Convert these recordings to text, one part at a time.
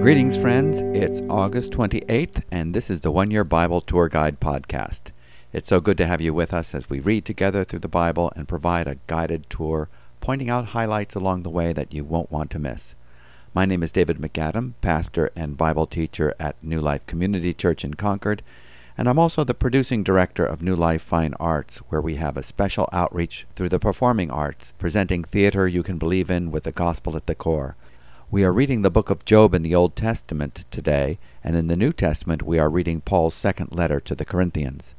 Greetings, friends. It's August 28th, and this is the One Year Bible Tour Guide podcast. It's so good to have you with us as we read together through the Bible and provide a guided tour, pointing out highlights along the way that you won't want to miss. My name is David MacAdam, pastor and Bible teacher at New Life Community Church in Concord, and I'm also the producing director of New Life Fine Arts, where we have a special outreach through the performing arts, presenting theater you can believe in with the gospel at the core. We are reading the book of Job in the Old Testament today, and in the New Testament we are reading Paul's second letter to the Corinthians.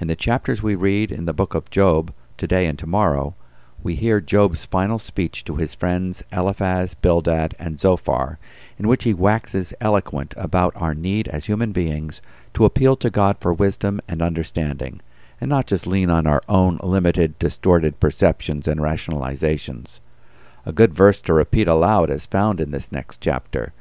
In the chapters we read in the book of Job, today and tomorrow, we hear Job's final speech to his friends Eliphaz, Bildad, and Zophar, in which he waxes eloquent about our need as human beings to appeal to God for wisdom and understanding, and not just lean on our own limited, distorted perceptions and rationalizations. A good verse to repeat aloud is found in this next chapter.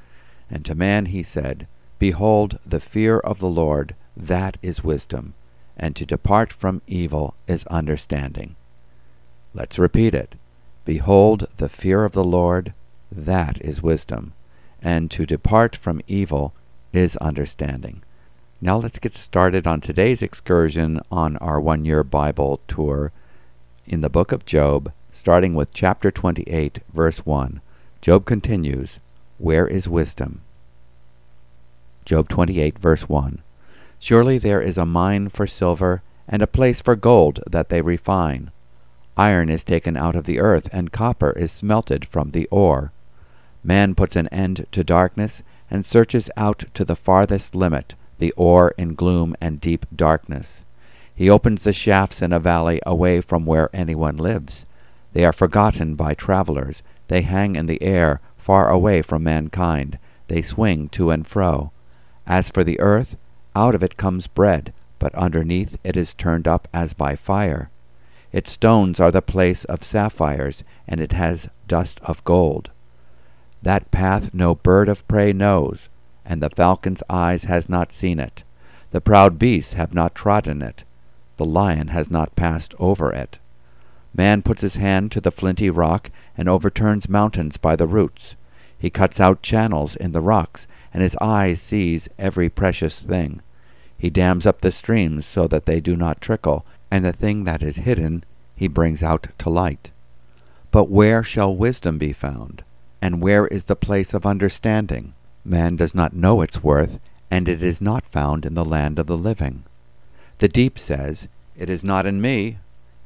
And to man he said, Behold, the fear of the Lord, that is wisdom, and to depart from evil is understanding. Let's repeat it. Behold, the fear of the Lord, that is wisdom, and to depart from evil is understanding. Now let's get started on today's excursion on our one year Bible tour in the book of Job, starting with chapter 28, verse 1. Job continues, Where is wisdom? Job 28, verse 1. Surely there is a mine for silver, and a place for gold that they refine. Iron is taken out of the earth, and copper is smelted from the ore. Man puts an end to darkness, and searches out to the farthest limit the ore in gloom and deep darkness. He opens the shafts in a valley away from where anyone lives. They are forgotten by travelers. They hang in the air, far away from mankind. They swing to and fro. As for the earth, out of it comes bread, but underneath it is turned up as by fire. Its stones are the place of sapphires, and it has dust of gold. That path no bird of prey knows, and the falcon's eyes has not seen it. The proud beasts have not trodden it. The lion has not passed over it. Man puts his hand to the flinty rock and overturns mountains by the roots. He cuts out channels in the rocks, and his eye sees every precious thing. He dams up the streams so that they do not trickle, and the thing that is hidden he brings out to light. But where shall wisdom be found? And where is the place of understanding? Man does not know its worth, and it is not found in the land of the living. The deep says, It is not in me,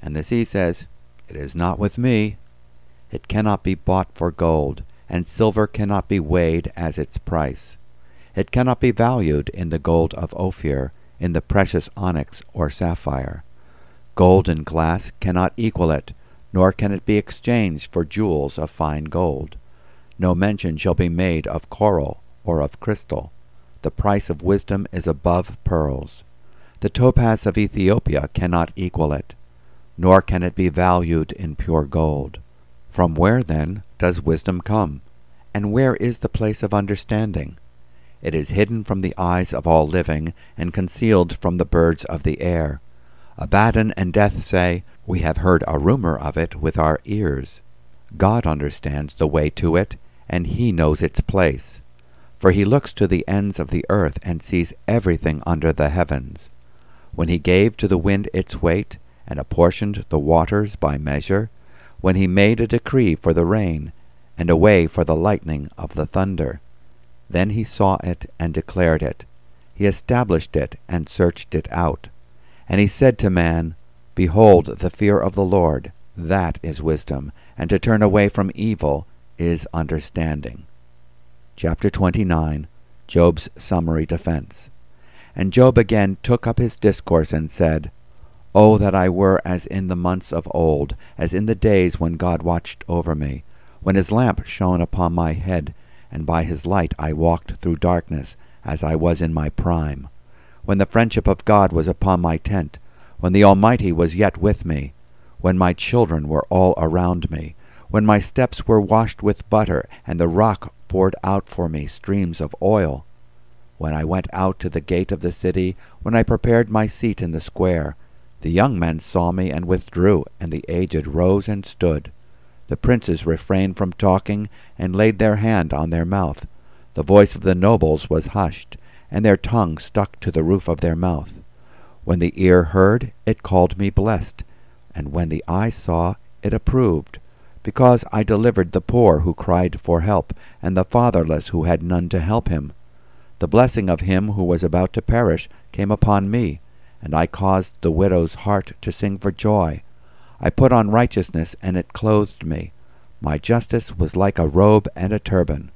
and the sea says, It is not with me. It cannot be bought for gold, and silver cannot be weighed as its price. It cannot be valued in the gold of Ophir, in the precious onyx or sapphire. Gold and glass cannot equal it, nor can it be exchanged for jewels of fine gold. No mention shall be made of coral or of crystal. The price of wisdom is above pearls. The topaz of Ethiopia cannot equal it, nor can it be valued in pure gold. From where, then, does wisdom come? And where is the place of understanding? It is hidden from the eyes of all living, and concealed from the birds of the air. Abaddon and death say, We have heard a rumor of it with our ears. God understands the way to it, and he knows its place. For he looks to the ends of the earth and sees everything under the heavens. When he gave to the wind its weight, and apportioned the waters by measure, when he made a decree for the rain, and a way for the lightning of the thunder. Then he saw it and declared it. He established it and searched it out. And he said to man, Behold, the fear of the Lord, that is wisdom, and to turn away from evil is understanding chapter 29, Job's summary defense. And Job again took up his discourse and said, O that I were as in the months of old, as in the days when God watched over me, when his lamp shone upon my head, and by his light I walked through darkness, as I was in my prime, when the friendship of God was upon my tent, when the Almighty was yet with me, when my children were all around me, when my steps were washed with butter, and the rock poured out for me streams of oil. When I went out to the gate of the city, when I prepared my seat in the square, the young men saw me and withdrew, and the aged rose and stood. The princes refrained from talking and laid their hand on their mouth. The voice of the nobles was hushed, and their tongue stuck to the roof of their mouth. When the ear heard, it called me blessed, and when the eye saw, it approved, because I delivered the poor who cried for help, and the fatherless who had none to help him. The blessing of him who was about to perish came upon me, and I caused the widow's heart to sing for joy. I put on righteousness, and it clothed me. My justice was like a robe and a turban.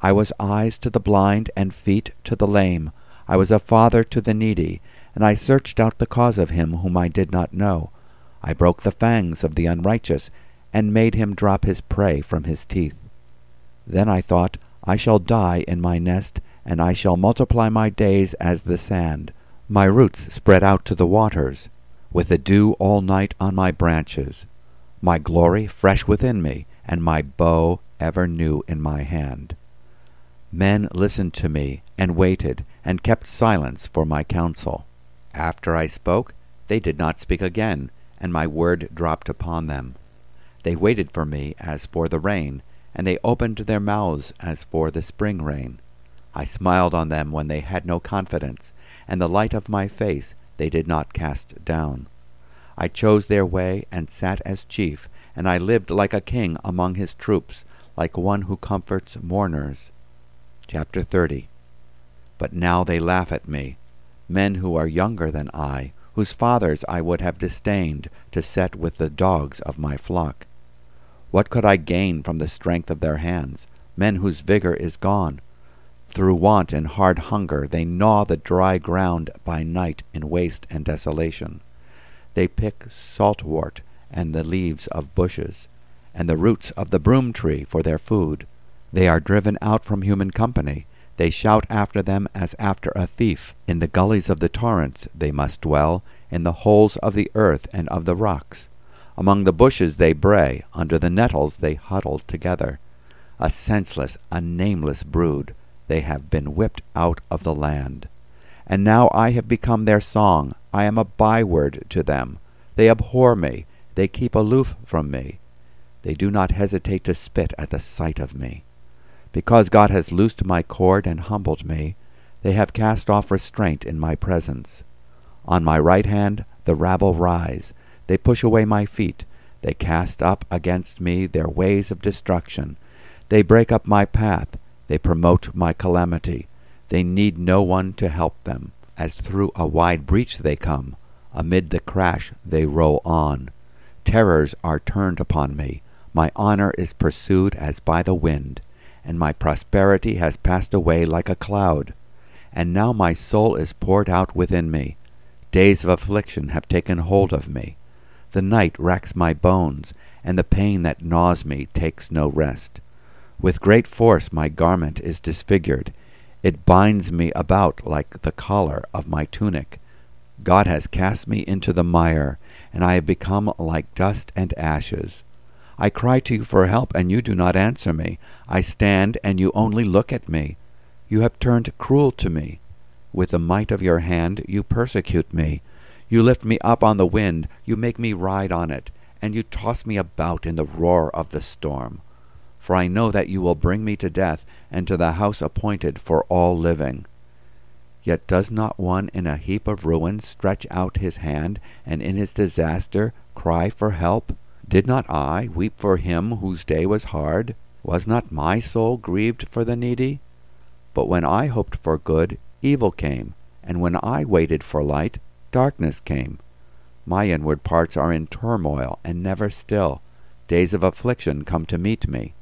I was eyes to the blind and feet to the lame. I was a father to the needy, and I searched out the cause of him whom I did not know. I broke the fangs of the unrighteous, and made him drop his prey from his teeth. Then I thought, I shall die in my nest, and I shall multiply my days as the sand. My roots spread out to the waters, with the dew all night on my branches. My glory fresh within me, and my bow ever new in my hand. Men listened to me, and waited, and kept silence for my counsel. After I spoke, they did not speak again, and my word dropped upon them. They waited for me as for the rain, and they opened their mouths as for the spring rain. I smiled on them when they had no confidence, and the light of my face they did not cast down. I chose their way and sat as chief, and I lived like a king among his troops, like one who comforts mourners. Chapter 30 But now they laugh at me, men who are younger than I, whose fathers I would have disdained to set with the dogs of my flock. What could I gain from the strength of their hands, men whose vigor is gone? Through want and hard hunger they gnaw the dry ground by night in waste and desolation. They pick saltwort and the leaves of bushes, and the roots of the broom tree for their food. They are driven out from human company. They shout after them as after a thief. In the gullies of the torrents they must dwell, in the holes of the earth and of the rocks. Among the bushes they bray, under the nettles they huddle together. A senseless, a nameless brood they have been whipped out of the land. And now I have become their song. I am a byword to them. They abhor me. They keep aloof from me. They do not hesitate to spit at the sight of me. Because God has loosed my cord and humbled me, they have cast off restraint in my presence. On my right hand the rabble rise. They push away my feet. They cast up against me their ways of destruction. They break up my path. They promote my calamity. They need no one to help them. As through a wide breach they come. Amid the crash they roll on. Terrors are turned upon me. My honor is pursued as by the wind, and my prosperity has passed away like a cloud. And now my soul is poured out within me. Days of affliction have taken hold of me. The night racks my bones, and the pain that gnaws me takes no rest. With great force my garment is disfigured. It binds me about like the collar of my tunic. God has cast me into the mire, and I have become like dust and ashes. I cry to you for help, and you do not answer me. I stand, and you only look at me. You have turned cruel to me. With the might of your hand you persecute me. You lift me up on the wind, you make me ride on it, and you toss me about in the roar of the storm for I know that you will bring me to death, and to the house appointed for all living. Yet does not one in a heap of ruins stretch out his hand, and in his disaster cry for help? Did not I weep for him whose day was hard? Was not my soul grieved for the needy? But when I hoped for good, evil came, and when I waited for light, darkness came. My inward parts are in turmoil and never still. Days of affliction come to meet me.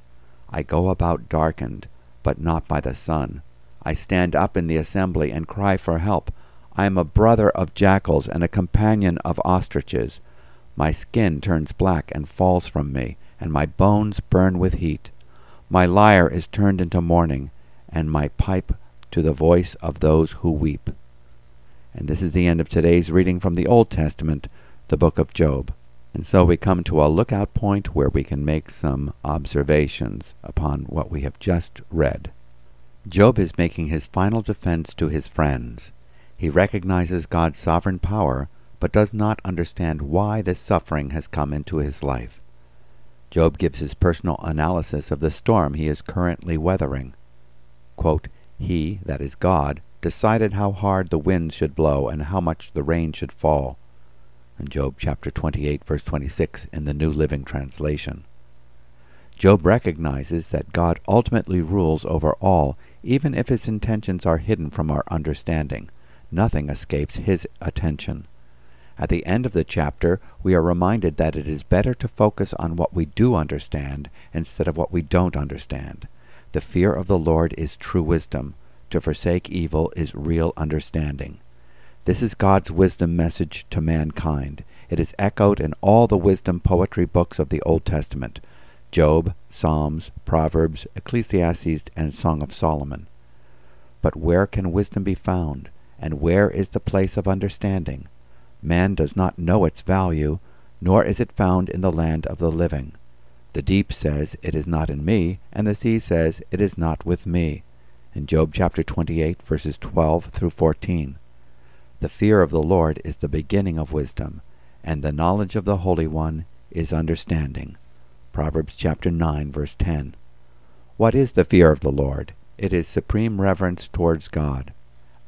I go about darkened, but not by the sun. I stand up in the assembly and cry for help. I am a brother of jackals and a companion of ostriches. My skin turns black and falls from me, and my bones burn with heat. My lyre is turned into mourning, and my pipe to the voice of those who weep. And this is the end of today's reading from the Old Testament, the book of Job. And so we come to a lookout point where we can make some observations upon what we have just read. Job is making his final defense to his friends. He recognizes God's sovereign power, but does not understand why this suffering has come into his life. Job gives his personal analysis of the storm he is currently weathering. Quote, he, that is God, decided how hard the winds should blow and how much the rain should fall. In Job chapter 28, verse 26 in the New Living Translation. Job recognizes that God ultimately rules over all, even if his intentions are hidden from our understanding. Nothing escapes his attention. At the end of the chapter, we are reminded that it is better to focus on what we do understand instead of what we don't understand. The fear of the Lord is true wisdom. To forsake evil is real understanding. This is God's wisdom message to mankind. It is echoed in all the wisdom poetry books of the Old Testament Job, Psalms, Proverbs, Ecclesiastes, and Song of Solomon. But where can wisdom be found, and where is the place of understanding? Man does not know its value, nor is it found in the land of the living. The deep says, It is not in me, and the sea says, It is not with me. In Job chapter 28, verses 12 through 14. The fear of the Lord is the beginning of wisdom, and the knowledge of the Holy One is understanding. Proverbs chapter 9, verse 10. What is the fear of the Lord? It is supreme reverence towards God.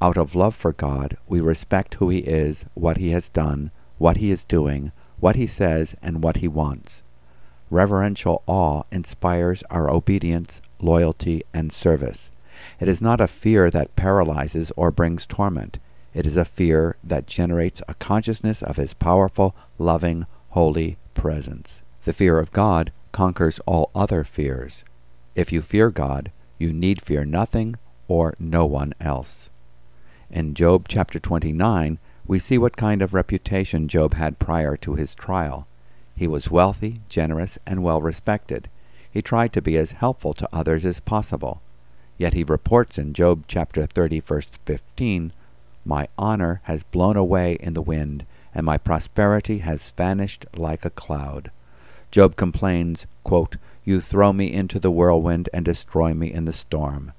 Out of love for God, we respect who He is, what He has done, what He is doing, what He says, and what He wants. Reverential awe inspires our obedience, loyalty, and service. It is not a fear that paralyzes or brings torment. It is a fear that generates a consciousness of His powerful, loving, holy presence. The fear of God conquers all other fears. If you fear God, you need fear nothing or no one else. In Job chapter 29, we see what kind of reputation Job had prior to his trial. He was wealthy, generous, and well respected. He tried to be as helpful to others as possible. Yet he reports in Job chapter 30, verse 15, My honor has blown away in the wind, and my prosperity has vanished like a cloud. Job complains, quote, You throw me into the whirlwind and destroy me in the storm.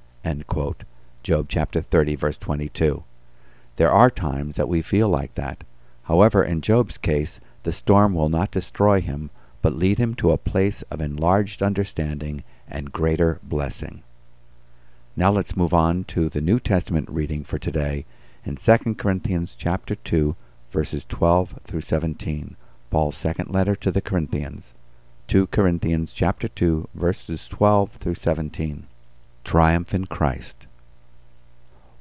Job chapter 30, verse 22. There are times that we feel like that. However, in Job's case, the storm will not destroy him, but lead him to a place of enlarged understanding and greater blessing. Now let's move on to the New Testament reading for today in 2 Corinthians chapter 2, verses 12 through 17, Paul's second letter to the Corinthians. 2 Corinthians chapter 2, verses 12 through 17. Triumph in Christ.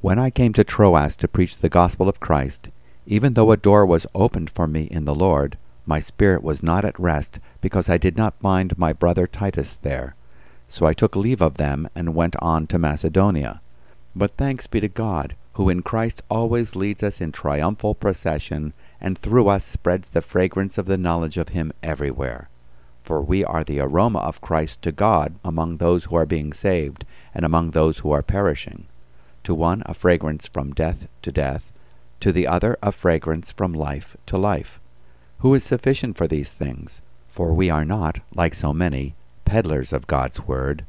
When I came to Troas to preach the gospel of Christ, even though a door was opened for me in the Lord, my spirit was not at rest, because I did not find my brother Titus there. So I took leave of them and went on to Macedonia. But thanks be to God, who in Christ always leads us in triumphal procession, and through us spreads the fragrance of the knowledge of him everywhere. For we are the aroma of Christ to God among those who are being saved, and among those who are perishing to one a fragrance from death to death, to the other a fragrance from life to life. Who is sufficient for these things? For we are not, like so many, peddlers of God's word,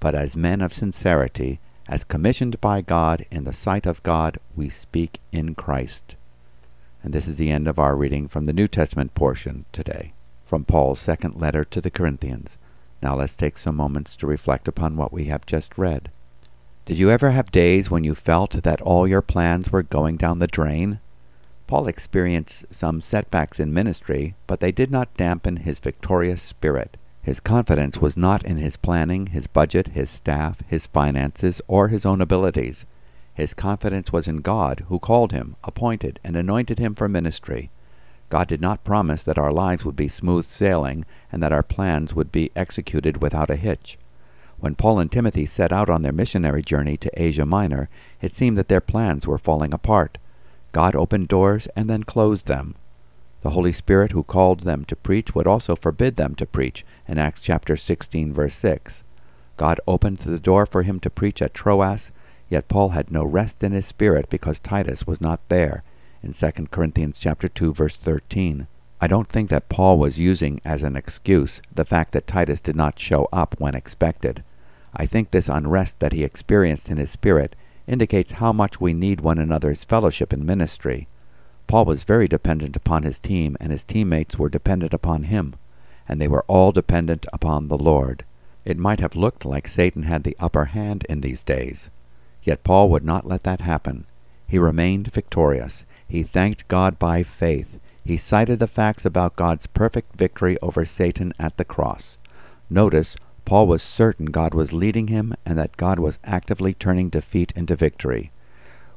but as men of sincerity, as commissioned by God in the sight of God, we speak in Christ. And this is the end of our reading from the New Testament portion today, from Paul's second letter to the Corinthians. Now let's take some moments to reflect upon what we have just read. Did you ever have days when you felt that all your plans were going down the drain? Paul experienced some setbacks in ministry, but they did not dampen his victorious spirit. His confidence was not in his planning, his budget, his staff, his finances, or his own abilities. His confidence was in God, who called him, appointed, and anointed him for ministry. God did not promise that our lives would be smooth sailing and that our plans would be executed without a hitch. When Paul and Timothy set out on their missionary journey to Asia Minor, it seemed that their plans were falling apart. God opened doors and then closed them. The Holy Spirit who called them to preach would also forbid them to preach in Acts chapter 16 verse 6. God opened the door for him to preach at Troas, yet Paul had no rest in his spirit because Titus was not there in 2 Corinthians chapter 2 verse 13. I don't think that Paul was using as an excuse the fact that Titus did not show up when expected. I think this unrest that he experienced in his spirit indicates how much we need one another's fellowship in ministry. Paul was very dependent upon his team, and his teammates were dependent upon him. and they were all dependent upon the Lord. It might have looked like Satan had the upper hand in these days. Yet Paul would not let that happen. He remained victorious. He thanked God by faith. He cited the facts about God's perfect victory over Satan at the cross. Notice, Paul was certain God was leading him and that God was actively turning defeat into victory.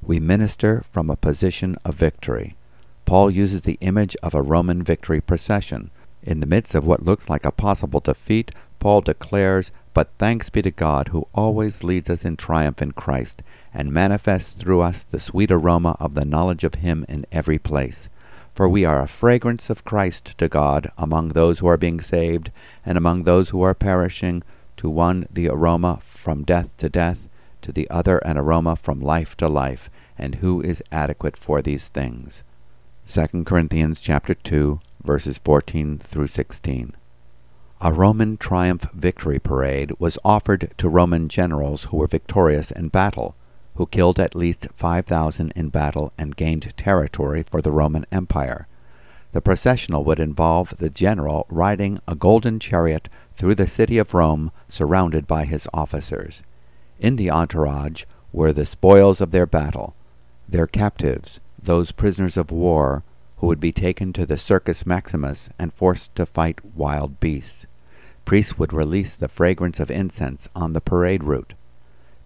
We minister from a position of victory. Paul uses the image of a Roman victory procession. In the midst of what looks like a possible defeat, Paul declares, But thanks be to God who always leads us in triumph in Christ, and manifests through us the sweet aroma of the knowledge of him in every place. For we are a fragrance of Christ to God among those who are being saved, and among those who are perishing, to one the aroma from death to death, to the other an aroma from life to life, and who is adequate for these things? 2 Corinthians chapter 2, verses 14 through 16. A Roman triumph victory parade was offered to Roman generals who were victorious in battle, who killed at least 5,000 in battle and gained territory for the Roman Empire. The processional would involve the general riding a golden chariot through the city of Rome surrounded by his officers. In the entourage were the spoils of their battle, their captives, those prisoners of war who would be taken to the Circus Maximus and forced to fight wild beasts. Priests would release the fragrance of incense on the parade route.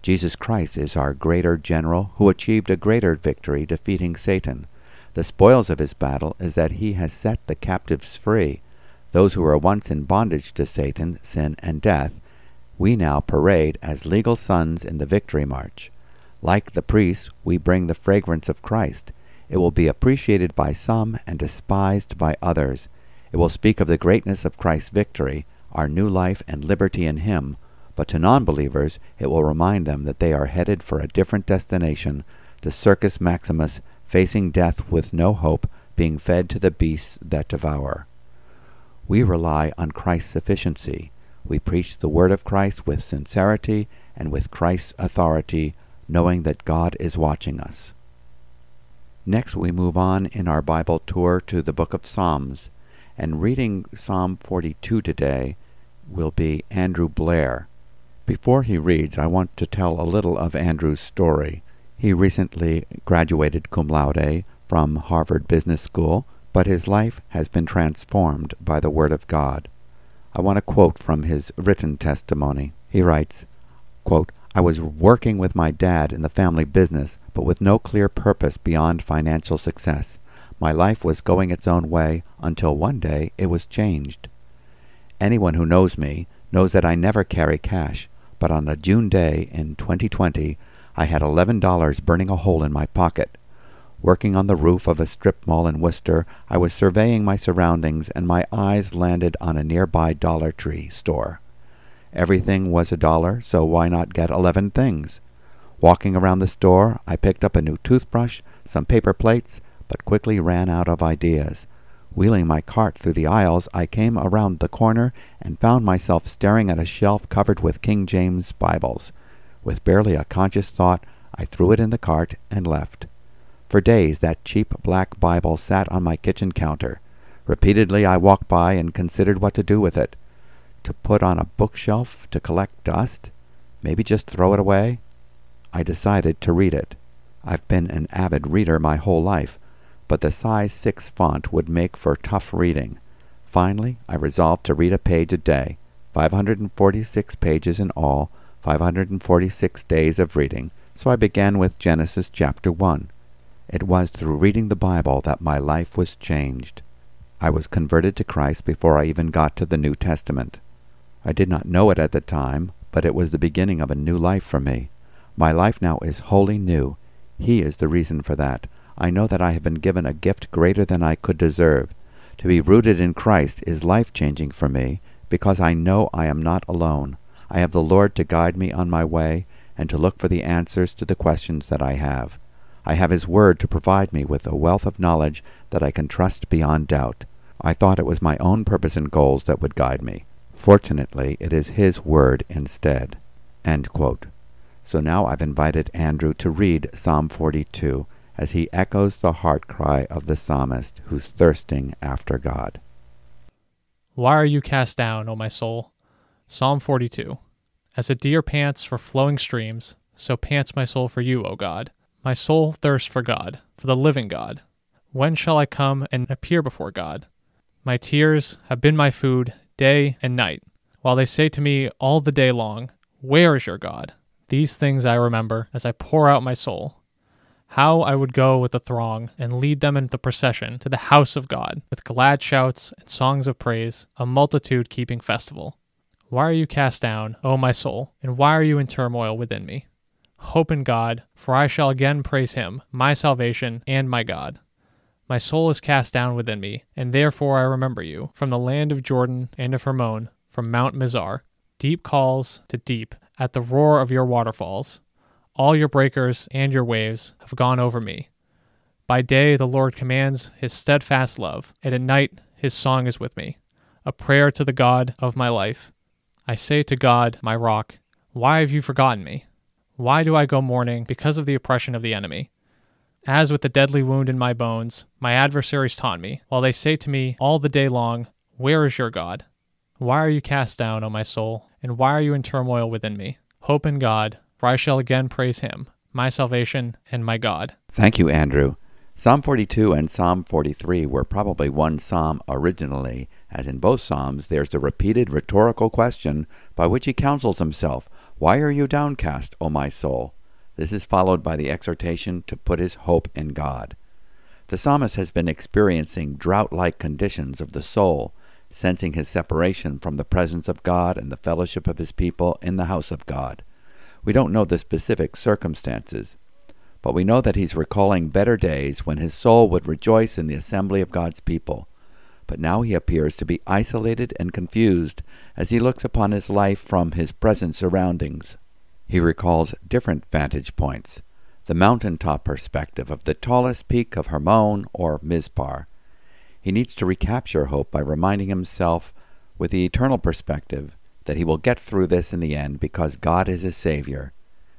Jesus Christ is our greater general who achieved a greater victory defeating Satan. The spoils of his battle is that he has set the captives free. Those who were once in bondage to Satan, sin, and death, we now parade as legal sons in the victory march. Like the priests, we bring the fragrance of Christ. It will be appreciated by some and despised by others. It will speak of the greatness of Christ's victory, our new life and liberty in Him, but to non-believers it will remind them that they are headed for a different destination, the Circus Maximus, facing death with no hope, being fed to the beasts that devour. We rely on Christ's sufficiency. We preach the word of Christ with sincerity and with Christ's authority, knowing that God is watching us. Next, we move on in our Bible tour to the book of Psalms, and reading Psalm 42 today will be Andrew Blair. Before he reads, I want to tell a little of Andrew's story. He recently graduated cum laude from Harvard Business School, but his life has been transformed by the Word of God. I want to quote from his written testimony. He writes, quote, I was working with my dad in the family business, but with no clear purpose beyond financial success. My life was going its own way until one day it was changed. Anyone who knows me knows that I never carry cash, but on a June day in 2020, I had $11 burning a hole in my pocket. Working on the roof of a strip mall in Worcester, I was surveying my surroundings and my eyes landed on a nearby Dollar Tree store. Everything was a dollar, so why not get eleven things? Walking around the store, I picked up a new toothbrush, some paper plates, but quickly ran out of ideas. Wheeling my cart through the aisles, I came around the corner and found myself staring at a shelf covered with King James Bibles. With barely a conscious thought, I threw it in the cart and left. For days that cheap black Bible sat on my kitchen counter. Repeatedly I walked by and considered what to do with it to put on a bookshelf to collect dust? Maybe just throw it away? I decided to read it. I've been an avid reader my whole life, but the size 6 font would make for tough reading. Finally, I resolved to read a page a day, 546 pages in all, 546 days of reading, so I began with Genesis chapter 1. It was through reading the Bible that my life was changed. I was converted to Christ before I even got to the New Testament. I did not know it at the time, but it was the beginning of a new life for me. My life now is wholly new. He is the reason for that. I know that I have been given a gift greater than I could deserve. To be rooted in Christ is life changing for me, because I know I am not alone. I have the Lord to guide me on my way, and to look for the answers to the questions that I have. I have His Word to provide me with a wealth of knowledge that I can trust beyond doubt. I thought it was my own purpose and goals that would guide me. Fortunately, it is His Word instead. So now I've invited Andrew to read Psalm 42 as he echoes the heart cry of the psalmist who's thirsting after God. Why are you cast down, O my soul? Psalm 42. As a deer pants for flowing streams, so pants my soul for you, O God. My soul thirsts for God, for the living God. When shall I come and appear before God? My tears have been my food day and night, while they say to me all the day long, Where is your God? These things I remember as I pour out my soul. How I would go with the throng and lead them in the procession to the house of God, with glad shouts and songs of praise, a multitude keeping festival. Why are you cast down, O my soul, and why are you in turmoil within me? Hope in God, for I shall again praise him, my salvation and my God. My soul is cast down within me, and therefore I remember you, from the land of Jordan and of Hermon, from Mount Mizar. Deep calls to deep at the roar of your waterfalls. All your breakers and your waves have gone over me. By day the Lord commands his steadfast love, and at night his song is with me, a prayer to the God of my life. I say to God, my rock, Why have you forgotten me? Why do I go mourning because of the oppression of the enemy? As with the deadly wound in my bones, my adversaries taunt me, while they say to me all the day long, Where is your God? Why are you cast down, O my soul, and why are you in turmoil within me? Hope in God, for I shall again praise him, my salvation and my God. Thank you, Andrew. Psalm 42 and Psalm 43 were probably one psalm originally, as in both psalms there's the repeated rhetorical question by which he counsels himself, Why are you downcast, O my soul? This is followed by the exhortation to put his hope in God. The psalmist has been experiencing drought like conditions of the soul, sensing his separation from the presence of God and the fellowship of his people in the house of God. We don't know the specific circumstances, but we know that he's recalling better days when his soul would rejoice in the assembly of God's people. But now he appears to be isolated and confused as he looks upon his life from his present surroundings. He recalls different vantage points the mountaintop perspective of the tallest peak of Hermon or Mizpar. He needs to recapture hope by reminding himself, with the eternal perspective, that he will get through this in the end because God is his Savior.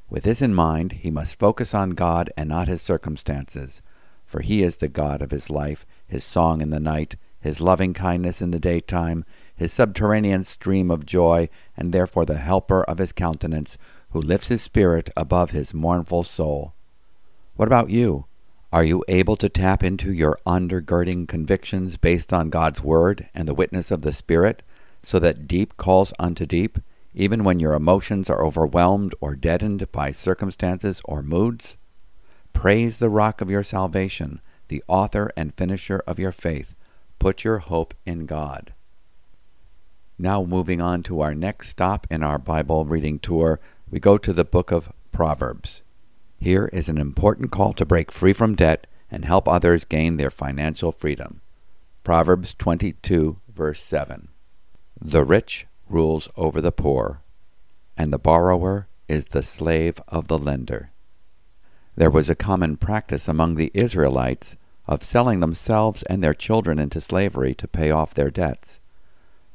With this in mind, he must focus on God and not his circumstances, for he is the God of his life, his song in the night, his loving kindness in the daytime, his subterranean stream of joy, and therefore the helper of his countenance, who lifts his spirit above his mournful soul. What about you? Are you able to tap into your undergirding convictions based on God's Word and the witness of the Spirit? so that deep calls unto deep, even when your emotions are overwhelmed or deadened by circumstances or moods? Praise the rock of your salvation, the author and finisher of your faith. Put your hope in God. Now, moving on to our next stop in our Bible reading tour, we go to the book of Proverbs. Here is an important call to break free from debt and help others gain their financial freedom. Proverbs 22, verse 7. The rich rules over the poor, and the borrower is the slave of the lender. There was a common practice among the Israelites of selling themselves and their children into slavery to pay off their debts.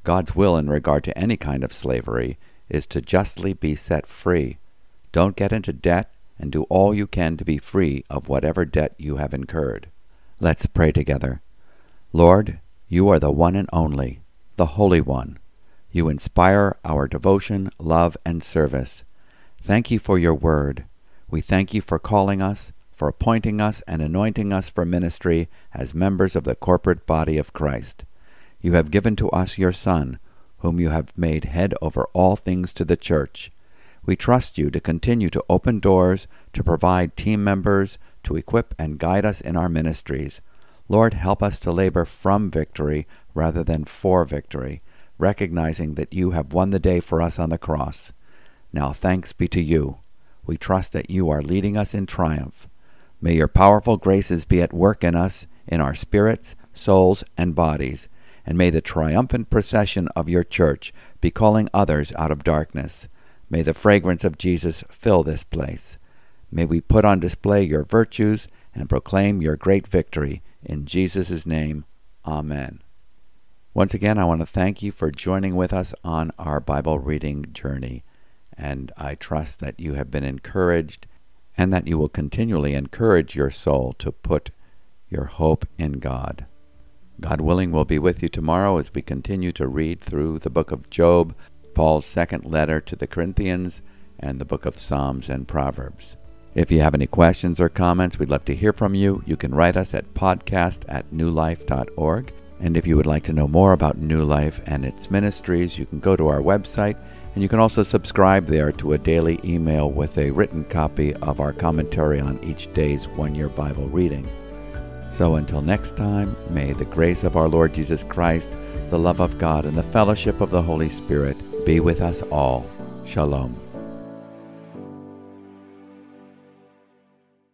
God's will in regard to any kind of slavery is to justly be set free. Don't get into debt and do all you can to be free of whatever debt you have incurred. Let's pray together. Lord, you are the one and only the Holy One. You inspire our devotion, love, and service. Thank you for your word. We thank you for calling us, for appointing us, and anointing us for ministry as members of the corporate body of Christ. You have given to us your Son, whom you have made head over all things to the church. We trust you to continue to open doors, to provide team members, to equip and guide us in our ministries. Lord, help us to labor from victory rather than for victory, recognizing that you have won the day for us on the cross. Now thanks be to you. We trust that you are leading us in triumph. May your powerful graces be at work in us, in our spirits, souls, and bodies, and may the triumphant procession of your church be calling others out of darkness. May the fragrance of Jesus fill this place. May we put on display your virtues and proclaim your great victory. In Jesus' name, Amen. Once again, I want to thank you for joining with us on our Bible reading journey. And I trust that you have been encouraged and that you will continually encourage your soul to put your hope in God. God willing, we'll be with you tomorrow as we continue to read through the book of Job, Paul's second letter to the Corinthians, and the book of Psalms and Proverbs. If you have any questions or comments, we'd love to hear from you. You can write us at podcast at newlife.org. And if you would like to know more about New Life and its ministries, you can go to our website and you can also subscribe there to a daily email with a written copy of our commentary on each day's one year Bible reading. So until next time, may the grace of our Lord Jesus Christ, the love of God, and the fellowship of the Holy Spirit be with us all. Shalom.